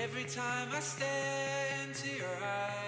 Every time I stare into your eyes.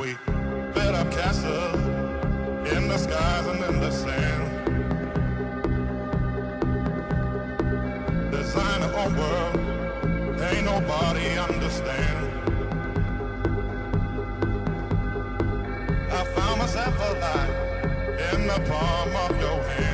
we built up castles in the skies and in the sand. Design our own world, ain't nobody understand. I found myself alive in the palm of your hand.